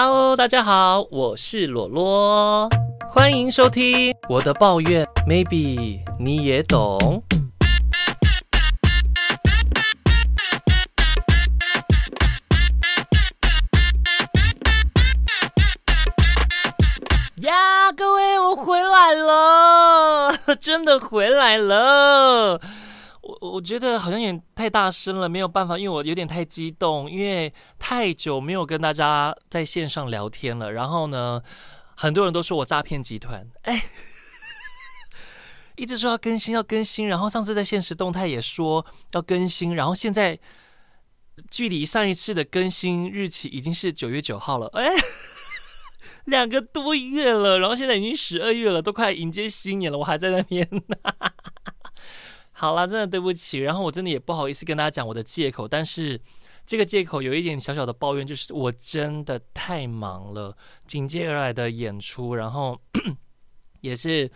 Hello，大家好，我是罗罗，欢迎收听我的抱怨，Maybe 你也懂。呀，各位，我回来了，真的回来了。我我觉得好像有点太大声了，没有办法，因为我有点太激动，因为太久没有跟大家在线上聊天了。然后呢，很多人都说我诈骗集团，哎，一直说要更新要更新，然后上次在现实动态也说要更新，然后现在距离上一次的更新日期已经是九月九号了，哎，两个多月了，然后现在已经十二月了，都快迎接新年了，我还在那边。好啦，真的对不起，然后我真的也不好意思跟大家讲我的借口，但是这个借口有一点小小的抱怨，就是我真的太忙了，紧接而来的演出，然后 也是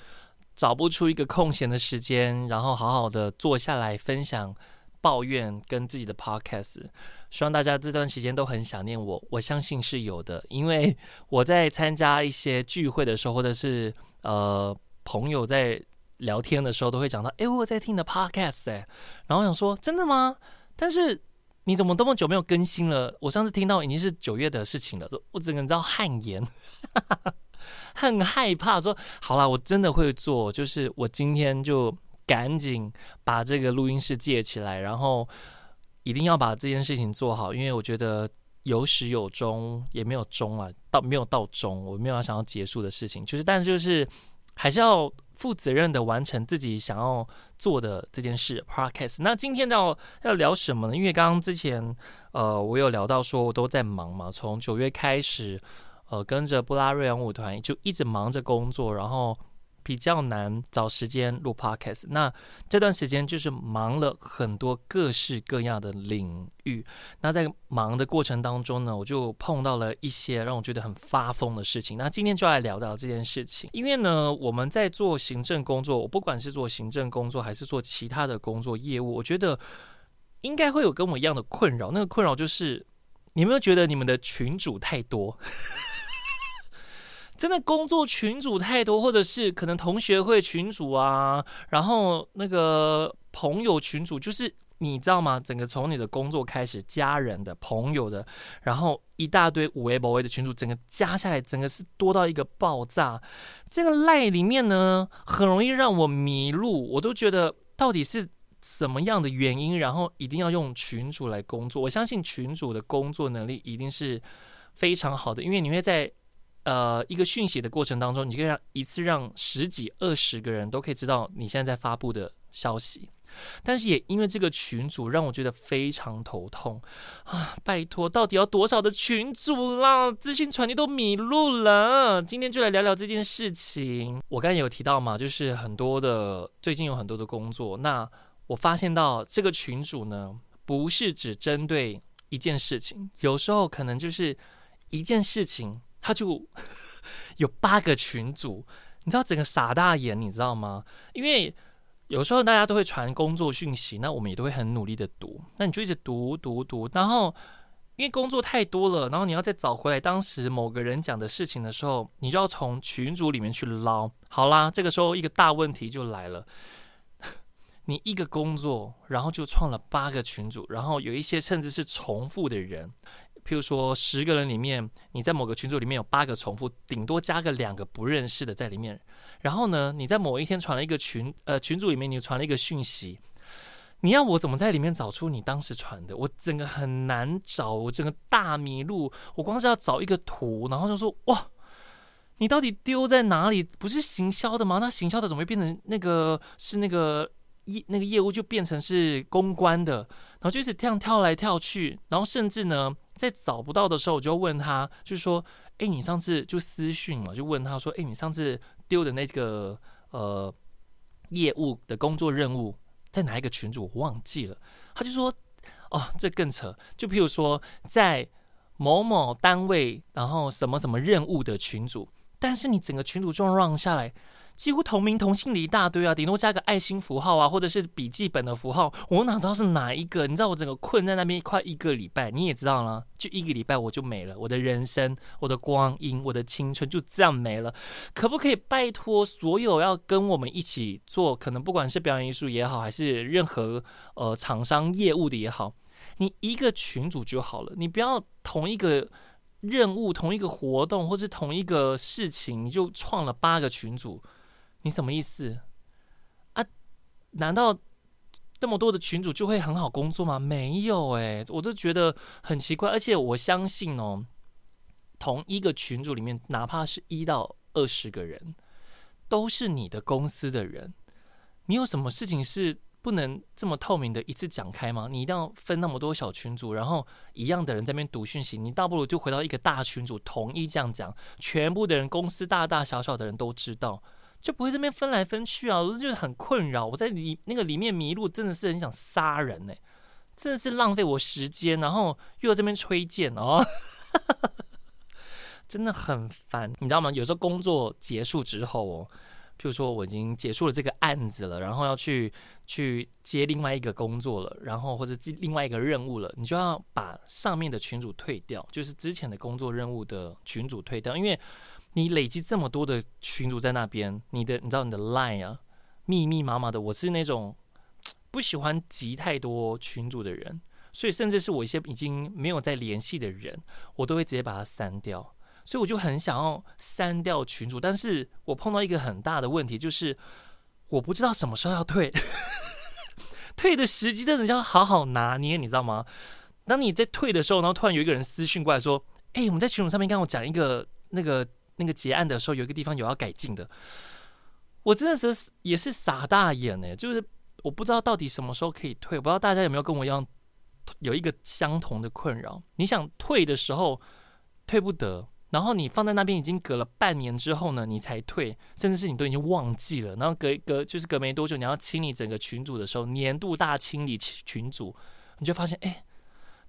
找不出一个空闲的时间，然后好好的坐下来分享抱怨跟自己的 podcast。希望大家这段时间都很想念我，我相信是有的，因为我在参加一些聚会的时候，或者是呃朋友在。聊天的时候都会讲到，哎，我在听你的 podcast 哎，然后想说，真的吗？但是你怎么这么久没有更新了？我上次听到已经是九月的事情了，我整个人知道汗颜，很害怕。说好啦，我真的会做，就是我今天就赶紧把这个录音室借起来，然后一定要把这件事情做好，因为我觉得有始有终，也没有终啊，到没有到终，我没有想要结束的事情，就是，但是就是还是要。负责任的完成自己想要做的这件事。Podcast。那今天要要聊什么呢？因为刚刚之前，呃，我有聊到说我都在忙嘛，从九月开始，呃，跟着布拉瑞扬舞团就一直忙着工作，然后。比较难找时间录 podcast，那这段时间就是忙了很多各式各样的领域。那在忙的过程当中呢，我就碰到了一些让我觉得很发疯的事情。那今天就来聊到这件事情，因为呢，我们在做行政工作，我不管是做行政工作还是做其他的工作业务，我觉得应该会有跟我一样的困扰。那个困扰就是，你有没有觉得你们的群主太多？真的工作群组太多，或者是可能同学会群组啊，然后那个朋友群组，就是你知道吗？整个从你的工作开始，家人的、朋友的，然后一大堆五 A 博 A 的群组，整个加下来，整个是多到一个爆炸。这个赖里面呢，很容易让我迷路，我都觉得到底是什么样的原因，然后一定要用群主来工作。我相信群主的工作能力一定是非常好的，因为你会在。呃，一个讯息的过程当中，你可以让一次让十几、二十个人都可以知道你现在在发布的消息，但是也因为这个群组让我觉得非常头痛 啊！拜托，到底要多少的群组啦？资讯传递都迷路了。今天就来聊聊这件事情。我刚才有提到嘛，就是很多的最近有很多的工作，那我发现到这个群组呢，不是只针对一件事情，有时候可能就是一件事情。他就 有八个群组，你知道整个傻大眼，你知道吗？因为有时候大家都会传工作讯息，那我们也都会很努力的读，那你就一直读读读，然后因为工作太多了，然后你要再找回来当时某个人讲的事情的时候，你就要从群组里面去捞。好啦，这个时候一个大问题就来了，你一个工作，然后就创了八个群组，然后有一些甚至是重复的人。譬如说，十个人里面，你在某个群组里面有八个重复，顶多加个两个不认识的在里面。然后呢，你在某一天传了一个群，呃，群组里面你传了一个讯息，你要我怎么在里面找出你当时传的？我整个很难找，我整个大迷路。我光是要找一个图，然后就说哇，你到底丢在哪里？不是行销的吗？那行销的怎么会变成那个是那个业那个业务就变成是公关的？然后就一直这样跳来跳去，然后甚至呢。在找不到的时候，我就问他，就是说，哎，你上次就私讯嘛，就问他说，哎，你上次丢的那个呃业务的工作任务在哪一个群组？我忘记了。他就说，哦，这更扯。就譬如说，在某某单位，然后什么什么任务的群组，但是你整个群组状况下来，几乎同名同姓的一大堆啊，顶多加个爱心符号啊，或者是笔记本的符号，我哪知道是哪一个？你知道我整个困在那边快一个礼拜，你也知道了，就一个礼拜我就没了，我的人生、我的光阴、我的青春就这样没了。可不可以拜托所有要跟我们一起做，可能不管是表演艺术也好，还是任何呃厂商业务的也好，你一个群组就好了，你不要同一个。任务同一个活动，或是同一个事情，你就创了八个群组，你什么意思啊？难道这么多的群主就会很好工作吗？没有哎，我都觉得很奇怪。而且我相信哦，同一个群组里面，哪怕是一到二十个人，都是你的公司的人。你有什么事情是？不能这么透明的一次讲开吗？你一定要分那么多小群组，然后一样的人在那边读讯息，你倒不如就回到一个大群组，统一这样讲，全部的人，公司大大小小的人都知道，就不会这边分来分去啊！我就是很困扰，我在里那个里面迷路，真的是很想杀人呢、真的是浪费我时间，然后又在这边吹剑哦，真的很烦，你知道吗？有时候工作结束之后哦。譬如说我已经结束了这个案子了，然后要去去接另外一个工作了，然后或者接另外一个任务了，你就要把上面的群主退掉，就是之前的工作任务的群主退掉，因为你累积这么多的群主在那边，你的你知道你的 line 啊，密密麻麻的，我是那种不喜欢集太多群主的人，所以甚至是我一些已经没有在联系的人，我都会直接把它删掉。所以我就很想要删掉群主，但是我碰到一个很大的问题，就是我不知道什么时候要退，退的时机真的要好好拿捏，你知道吗？当你在退的时候，然后突然有一个人私讯过来说：“哎，我们在群主上面跟我讲一个那个那个结案的时候，有一个地方有要改进的。”我真的是也是傻大眼呢，就是我不知道到底什么时候可以退，不知道大家有没有跟我一样有一个相同的困扰？你想退的时候退不得。然后你放在那边已经隔了半年之后呢，你才退，甚至是你都已经忘记了。然后隔一隔就是隔没多久，你要清理整个群组的时候，年度大清理群组，你就发现，哎，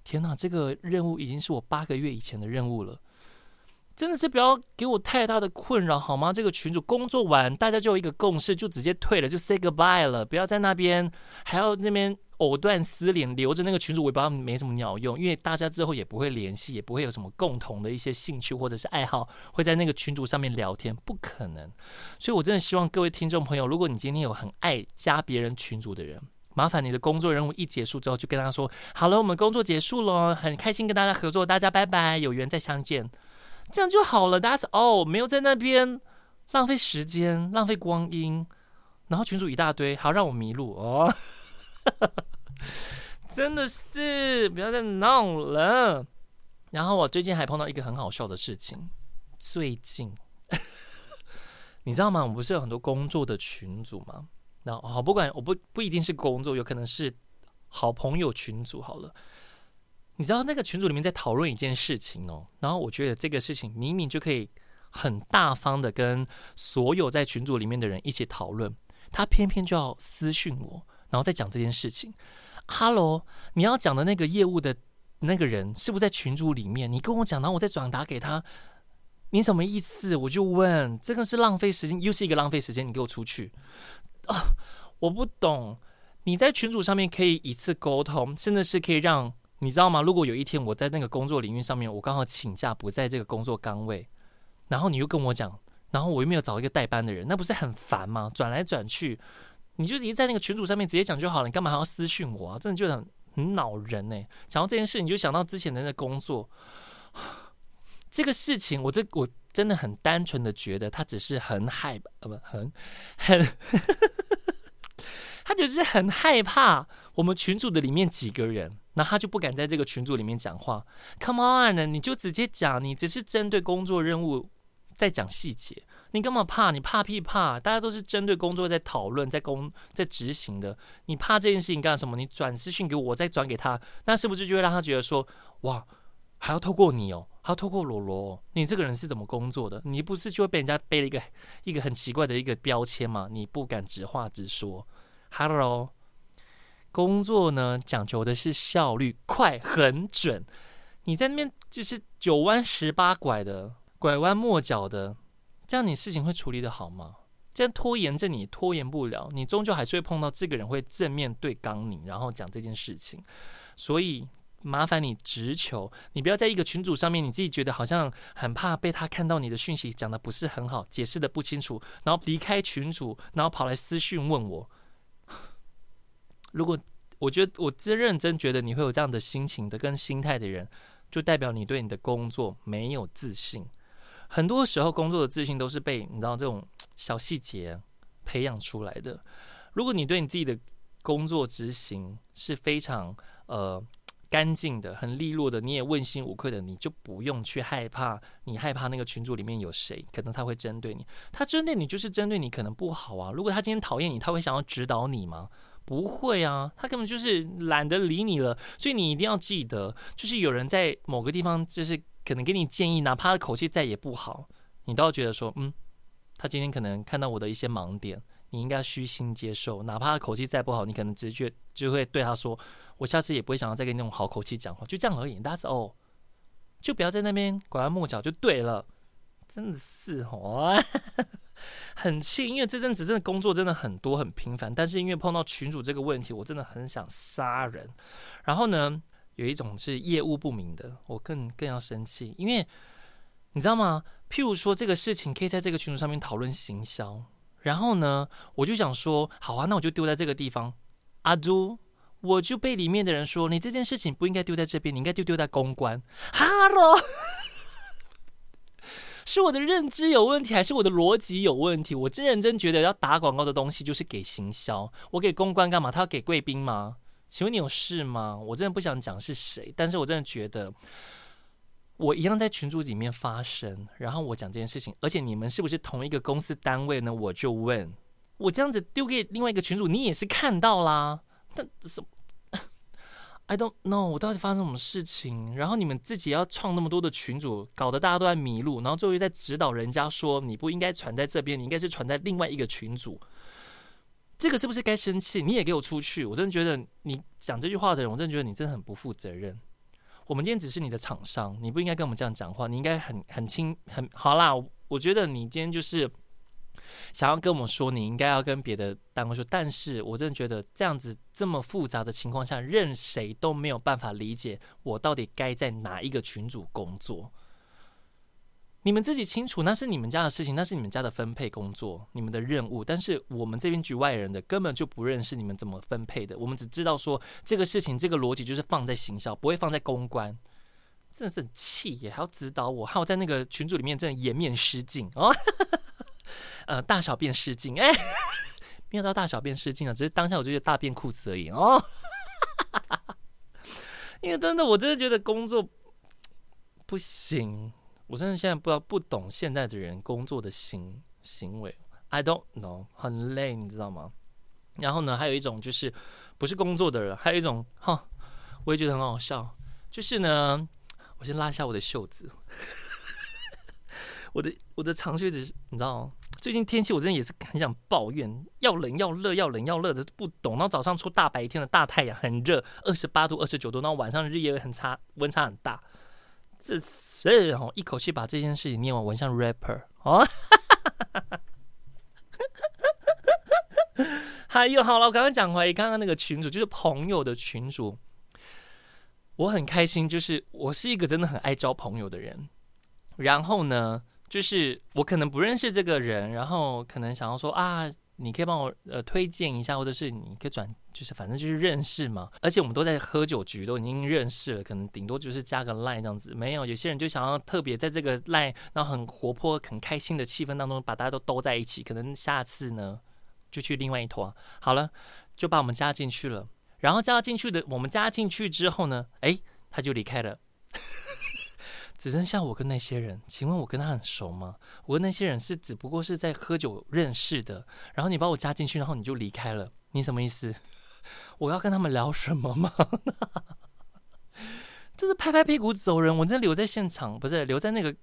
天哪，这个任务已经是我八个月以前的任务了。真的是不要给我太大的困扰好吗？这个群主工作完，大家就有一个共识，就直接退了，就 say goodbye 了，不要在那边还要那边。藕断丝连，留着那个群主，我也不知道没什么鸟用，因为大家之后也不会联系，也不会有什么共同的一些兴趣或者是爱好，会在那个群主上面聊天，不可能。所以我真的希望各位听众朋友，如果你今天有很爱加别人群组的人，麻烦你的工作任务一结束之后，就跟他说：“好了，我们工作结束了，很开心跟大家合作，大家拜拜，有缘再相见。”这样就好了。That's all，没有在那边浪费时间、浪费光阴，然后群主一大堆，还要让我迷路哦。真的是不要再闹了。然后我最近还碰到一个很好笑的事情。最近 你知道吗？我们不是有很多工作的群组吗？那好，不管我不不一定是工作，有可能是好朋友群组。好了，你知道那个群组里面在讨论一件事情哦。然后我觉得这个事情明明就可以很大方的跟所有在群组里面的人一起讨论，他偏偏就要私讯我。然后再讲这件事情。Hello，你要讲的那个业务的那个人是不是在群组里面？你跟我讲，然后我再转达给他。你什么意思？我就问，这个是浪费时间，又是一个浪费时间。你给我出去啊！我不懂。你在群组上面可以一次沟通，甚至是可以让你知道吗？如果有一天我在那个工作领域上面，我刚好请假不在这个工作岗位，然后你又跟我讲，然后我又没有找一个代班的人，那不是很烦吗？转来转去。你就直接在那个群组上面直接讲就好了，你干嘛还要私讯我啊？真的就很很恼人呢。讲到这件事，你就想到之前的那个工作，这个事情，我这我真的很单纯的觉得他只是很害呃不很很，他 只是很害怕我们群组的里面几个人，那他就不敢在这个群组里面讲话。Come on，你就直接讲，你只是针对工作任务在讲细节。你干嘛怕？你怕屁怕？大家都是针对工作在讨论、在工、在执行的。你怕这件事情干什么？你转私讯给我，我再转给他，那是不是就会让他觉得说，哇，还要透过你哦，还要透过罗罗？你这个人是怎么工作的？你不是就会被人家背了一个一个很奇怪的一个标签吗？你不敢直话直说。Hello，工作呢，讲求的是效率，快、很准。你在那边就是九弯十八拐的，拐弯抹角的。这样你事情会处理得好吗？这样拖延着你拖延不了，你终究还是会碰到这个人会正面对刚你，然后讲这件事情。所以麻烦你直球，你不要在一个群组上面，你自己觉得好像很怕被他看到你的讯息讲的不是很好，解释的不清楚，然后离开群组，然后跑来私讯问我。如果我觉得我真认真觉得你会有这样的心情的跟心态的人，就代表你对你的工作没有自信。很多时候，工作的自信都是被你知道这种小细节培养出来的。如果你对你自己的工作执行是非常呃干净的、很利落的，你也问心无愧的，你就不用去害怕。你害怕那个群组里面有谁，可能他会针对你。他针对你就是针对你，可能不好啊。如果他今天讨厌你，他会想要指导你吗？不会啊，他根本就是懒得理你了。所以你一定要记得，就是有人在某个地方，就是。可能给你建议，哪怕他口气再也不好，你都要觉得说，嗯，他今天可能看到我的一些盲点，你应该虚心接受。哪怕他口气再不好，你可能直觉就会对他说，我下次也不会想要再跟你用好口气讲话，就这样而已。That's all，就不要在那边拐弯抹角就对了。真的是哦，很气，因为这阵子真的工作真的很多很频繁，但是因为碰到群主这个问题，我真的很想杀人。然后呢，有一种是业务不明的，我更更要生气，因为你知道吗？譬如说这个事情可以在这个群组上面讨论行销，然后呢，我就想说，好啊，那我就丢在这个地方。阿朱，我就被里面的人说，你这件事情不应该丢在这边，你应该丢丢在公关。哈喽，是我的认知有问题，还是我的逻辑有问题？我真认真觉得要打广告的东西就是给行销，我给公关干嘛？他要给贵宾吗？请问你有事吗？我真的不想讲是谁，但是我真的觉得我一样在群组里面发声，然后我讲这件事情，而且你们是不是同一个公司单位呢？我就问，我这样子丢给另外一个群主，你也是看到啦。但什？I don't know，我到底发生什么事情？然后你们自己要创那么多的群组，搞得大家都在迷路，然后最后又在指导人家说你不应该传在这边，你应该是传在另外一个群组。这个是不是该生气？你也给我出去！我真的觉得你讲这句话的人，我真的觉得你真的很不负责任。我们今天只是你的厂商，你不应该跟我们这样讲话。你应该很很轻很好啦。我觉得你今天就是想要跟我们说，你应该要跟别的单位说。但是我真的觉得这样子这么复杂的情况下，任谁都没有办法理解我到底该在哪一个群组工作。你们自己清楚，那是你们家的事情，那是你们家的分配工作，你们的任务。但是我们这边局外人的根本就不认识你们怎么分配的，我们只知道说这个事情，这个逻辑就是放在行销，不会放在公关。真的是很气耶，还要指导我，还有在那个群组里面真的颜面失敬哦，呃，大小便失禁，哎，没有到大小便失禁啊，只是当下我就觉得大便裤子而已哦，因为真的，我真的觉得工作不行。我真的现在不知道不懂现在的人工作的行行为，I don't know，很累，你知道吗？然后呢，还有一种就是不是工作的人，还有一种哈，我也觉得很好笑，就是呢，我先拉一下我的袖子，我的我的长袖子，你知道吗？最近天气我真的也是很想抱怨，要冷要热，要冷要热的不懂。然后早上出大白天的大太阳很热，二十八度、二十九度，然后晚上日夜很差，温差很大。这是哦，一口气把这件事情念完，我像 rapper 哦。还有好了，我刚刚讲回刚刚那个群主，就是朋友的群主，我很开心，就是我是一个真的很爱交朋友的人。然后呢，就是我可能不认识这个人，然后可能想要说啊。你可以帮我呃推荐一下，或者是你可以转，就是反正就是认识嘛。而且我们都在喝酒局，都已经认识了，可能顶多就是加个 line 这样子。没有，有些人就想要特别在这个 line，然后很活泼、很开心的气氛当中，把大家都兜在一起。可能下次呢，就去另外一坨。好了，就把我们加进去了。然后加进去的，我们加进去之后呢，诶，他就离开了。只剩下我跟那些人，请问我跟他很熟吗？我跟那些人是只不过是在喝酒认识的，然后你把我加进去，然后你就离开了，你什么意思？我要跟他们聊什么吗？这是拍拍屁股走人，我真的留在现场，不是留在那个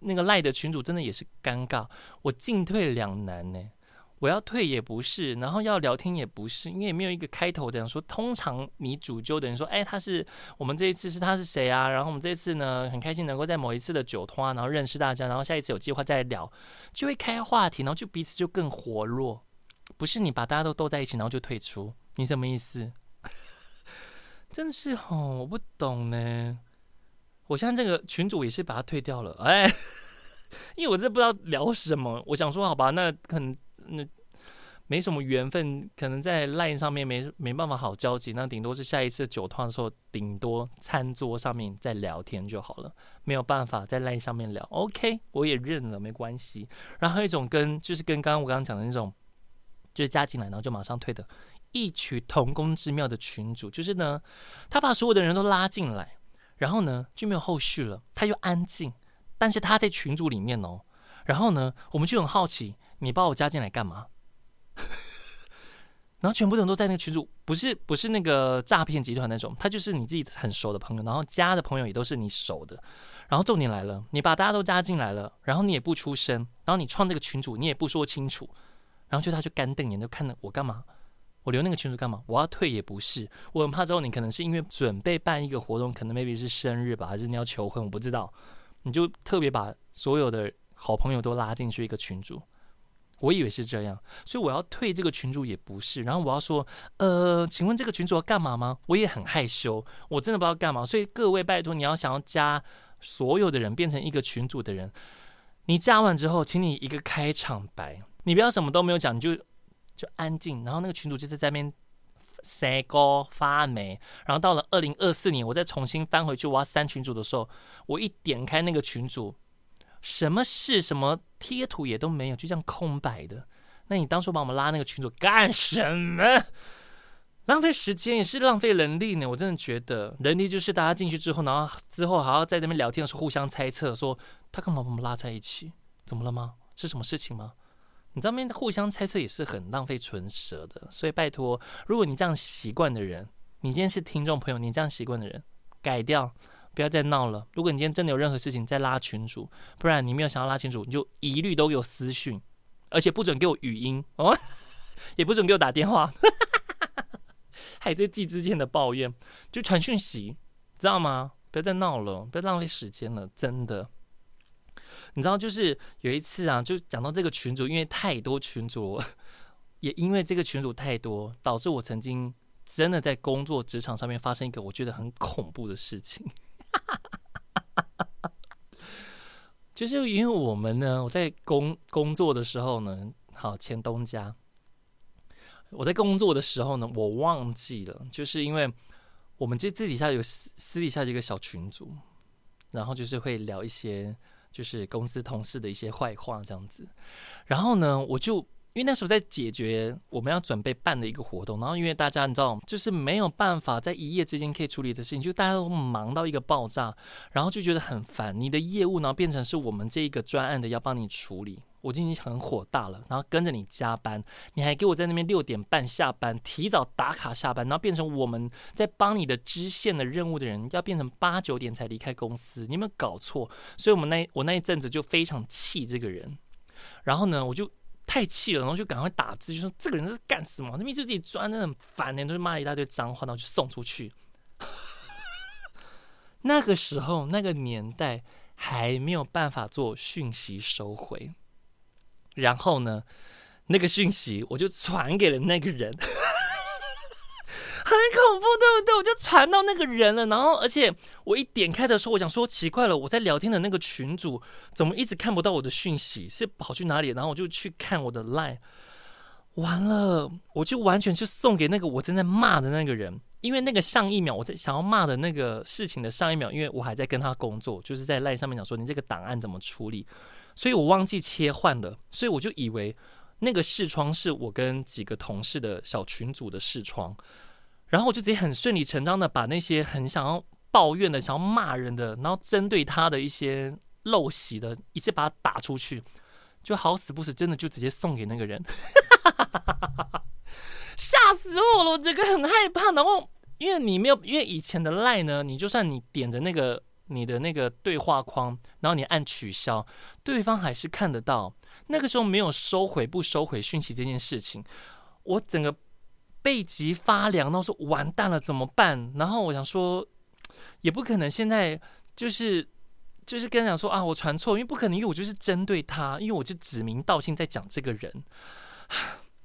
那个赖的群主，真的也是尴尬，我进退两难呢。我要退也不是，然后要聊天也不是，因为没有一个开头的人说。通常你主揪的人说，哎，他是我们这一次是他是谁啊？然后我们这一次呢，很开心能够在某一次的酒托，然后认识大家，然后下一次有计划再聊，就会开话题，然后就彼此就更活络。不是你把大家都斗在一起，然后就退出，你什么意思？真的是哦，我不懂呢。我现在这个群主也是把他退掉了，哎，因为我真的不知道聊什么。我想说，好吧，那可能那没什么缘分，可能在 LINE 上面没没办法好交集，那顶多是下一次酒团的时候，顶多餐桌上面再聊天就好了，没有办法在 LINE 上面聊。OK，我也认了，没关系。然后一种跟就是跟刚刚我刚刚讲的那种，就是加进来然后就马上退的异曲同工之妙的群组，就是呢，他把所有的人都拉进来。然后呢，就没有后续了，他又安静，但是他在群组里面哦。然后呢，我们就很好奇，你把我加进来干嘛？然后全部人都在那个群主，不是不是那个诈骗集团那种，他就是你自己很熟的朋友，然后加的朋友也都是你熟的。然后重点来了，你把大家都加进来了，然后你也不出声，然后你创这个群主，你也不说清楚，然后就他就干瞪眼，就看着我干嘛？我留那个群主干嘛？我要退也不是，我很怕之后你可能是因为准备办一个活动，可能 maybe 是生日吧，还是你要求婚，我不知道，你就特别把所有的好朋友都拉进去一个群组，我以为是这样，所以我要退这个群主也不是，然后我要说，呃，请问这个群主要干嘛吗？我也很害羞，我真的不知道干嘛，所以各位拜托，你要想要加所有的人变成一个群主的人，你加完之后，请你一个开场白，你不要什么都没有讲，你就。就安静，然后那个群主就是在那边塞高发霉，然后到了二零二四年，我再重新翻回去我要删群主的时候，我一点开那个群主，什么事什么贴图也都没有，就这样空白的。那你当初把我们拉那个群主干什么？浪费时间也是浪费人力呢。我真的觉得人力就是大家进去之后，然后之后还要在那边聊天的时候互相猜测，说他干嘛把我们拉在一起？怎么了吗？是什么事情吗？你这边互相猜测也是很浪费唇舌的，所以拜托，如果你这样习惯的人，你今天是听众朋友，你这样习惯的人，改掉，不要再闹了。如果你今天真的有任何事情，再拉群主，不然你没有想要拉群主，你就一律都给我私讯，而且不准给我语音哦，也不准给我打电话，还有这寄之前的抱怨，就传讯息，知道吗？不要再闹了，不要浪费时间了，真的。你知道，就是有一次啊，就讲到这个群主，因为太多群主，也因为这个群主太多，导致我曾经真的在工作职场上面发生一个我觉得很恐怖的事情。就是因为我们呢，我在工工作的时候呢，好前东家，我在工作的时候呢，我忘记了，就是因为我们这私底下有私私底下这个小群组，然后就是会聊一些。就是公司同事的一些坏话这样子，然后呢，我就因为那时候在解决我们要准备办的一个活动，然后因为大家你知道，就是没有办法在一夜之间可以处理的事情，就大家都忙到一个爆炸，然后就觉得很烦。你的业务呢，变成是我们这一个专案的要帮你处理。我今天很火大了，然后跟着你加班，你还给我在那边六点半下班，提早打卡下班，然后变成我们在帮你的支线的任务的人，要变成八九点才离开公司，你有没有搞错？所以，我们那我那一阵子就非常气这个人，然后呢，我就太气了，然后就赶快打字，就说这个人是干什么？他们一直自己钻，真的很烦，呢都是骂一大堆脏话，然后就送出去。那个时候，那个年代还没有办法做讯息收回。然后呢，那个讯息我就传给了那个人，很恐怖，对不对？我就传到那个人了。然后，而且我一点开的时候，我想说奇怪了，我在聊天的那个群主怎么一直看不到我的讯息？是跑去哪里？然后我就去看我的 line，完了，我就完全是送给那个我正在骂的那个人，因为那个上一秒我在想要骂的那个事情的上一秒，因为我还在跟他工作，就是在 line 上面讲说你这个档案怎么处理。所以我忘记切换了，所以我就以为那个视窗是我跟几个同事的小群组的视窗，然后我就直接很顺理成章的把那些很想要抱怨的、想要骂人的，然后针对他的一些陋习的，一切把它打出去，就好死不死，真的就直接送给那个人，吓死我了！我这个很害怕。然后因为你没有，因为以前的赖呢，你就算你点着那个。你的那个对话框，然后你按取消，对方还是看得到。那个时候没有收回不收回讯息这件事情，我整个背脊发凉，然后说完蛋了怎么办？然后我想说，也不可能现在就是就是跟他讲说啊，我传错，因为不可能，因为我就是针对他，因为我就指名道姓在讲这个人。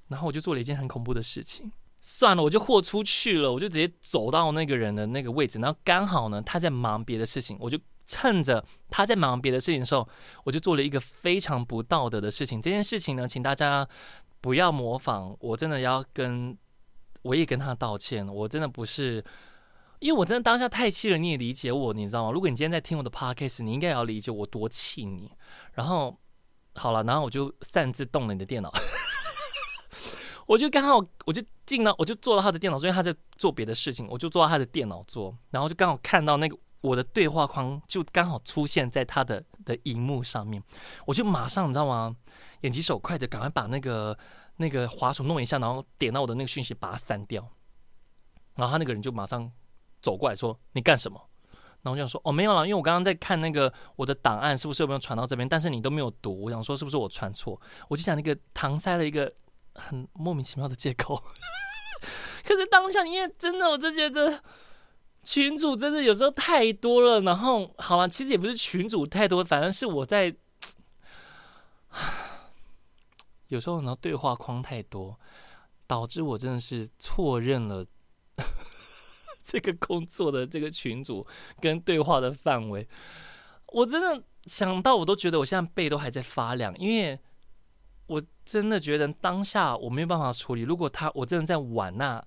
然后我就做了一件很恐怖的事情，算了，我就豁出去了，我就直接走到那个人的那个位置，然后刚好呢他在忙别的事情，我就趁着他在忙别的事情的时候，我就做了一个非常不道德的事情。这件事情呢，请大家不要模仿，我真的要跟我也跟他道歉，我真的不是，因为我真的当下太气了，你也理解我，你知道吗？如果你今天在听我的 podcast，你应该也要理解我多气你。然后好了，然后我就擅自动了你的电脑。我就刚好，我就进了，我就坐到他的电脑，因为他在做别的事情，我就坐到他的电脑桌，然后就刚好看到那个我的对话框，就刚好出现在他的的荧幕上面，我就马上你知道吗？眼疾手快的赶快把那个那个滑鼠弄一下，然后点到我的那个讯息，把它删掉。然后他那个人就马上走过来说：“你干什么？”然后我就想说：“哦，没有了，因为我刚刚在看那个我的档案是不是有没有传到这边，但是你都没有读，我想说是不是我传错？我就想那个搪塞了一个。”很莫名其妙的借口，可是当下因为真的，我就觉得群主真的有时候太多了。然后好了，其实也不是群主太多，反正是我在有时候然后对话框太多，导致我真的是错认了 这个工作的这个群主跟对话的范围。我真的想到，我都觉得我现在背都还在发凉，因为。我真的觉得当下我没有办法处理。如果他我真的在晚那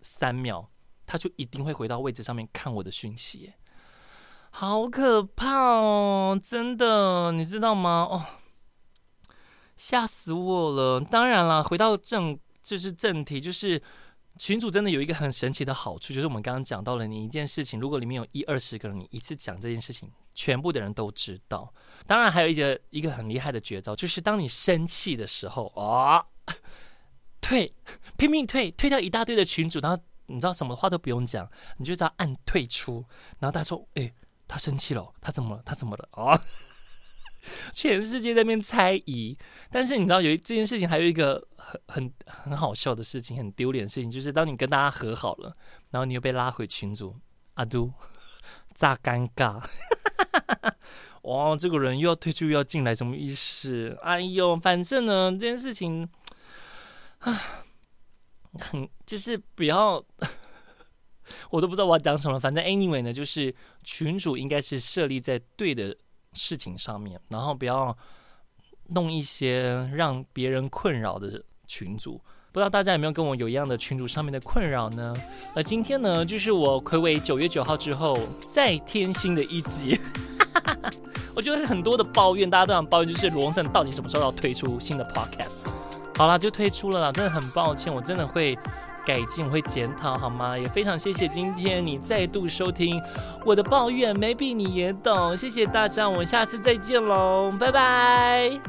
三秒，他就一定会回到位置上面看我的讯息，好可怕哦！真的，你知道吗？哦，吓死我了！当然了，回到正就是正题，就是。群主真的有一个很神奇的好处，就是我们刚刚讲到了，你一件事情，如果里面有一二十个人，你一次讲这件事情，全部的人都知道。当然，还有一个一个很厉害的绝招，就是当你生气的时候啊，退，拼命退，退掉一大堆的群主，然后你知道什么话都不用讲，你就只要按退出，然后他说：“哎，他生气了，他怎么了？他怎么了？”啊。全世界在那边猜疑，但是你知道有一这件事情，还有一个很很很好笑的事情，很丢脸的事情，就是当你跟大家和好了，然后你又被拉回群组，阿都炸尴尬，哇，这个人又要退出又要进来，什么意思？哎呦，反正呢，这件事情啊，很就是不要，我都不知道我要讲什么，反正 anyway 呢，就是群主应该是设立在对的。事情上面，然后不要弄一些让别人困扰的群组。不知道大家有没有跟我有一样的群组上面的困扰呢？那今天呢，就是我睽违九月九号之后再添新的一集。我觉得很多的抱怨，大家都想抱怨，就是罗森到底什么时候要推出新的 podcast？好啦，就推出了啦，真的很抱歉，我真的会。改进，我会检讨，好吗？也非常谢谢今天你再度收听我的抱怨，maybe 你也懂，谢谢大家，我们下次再见喽，拜拜。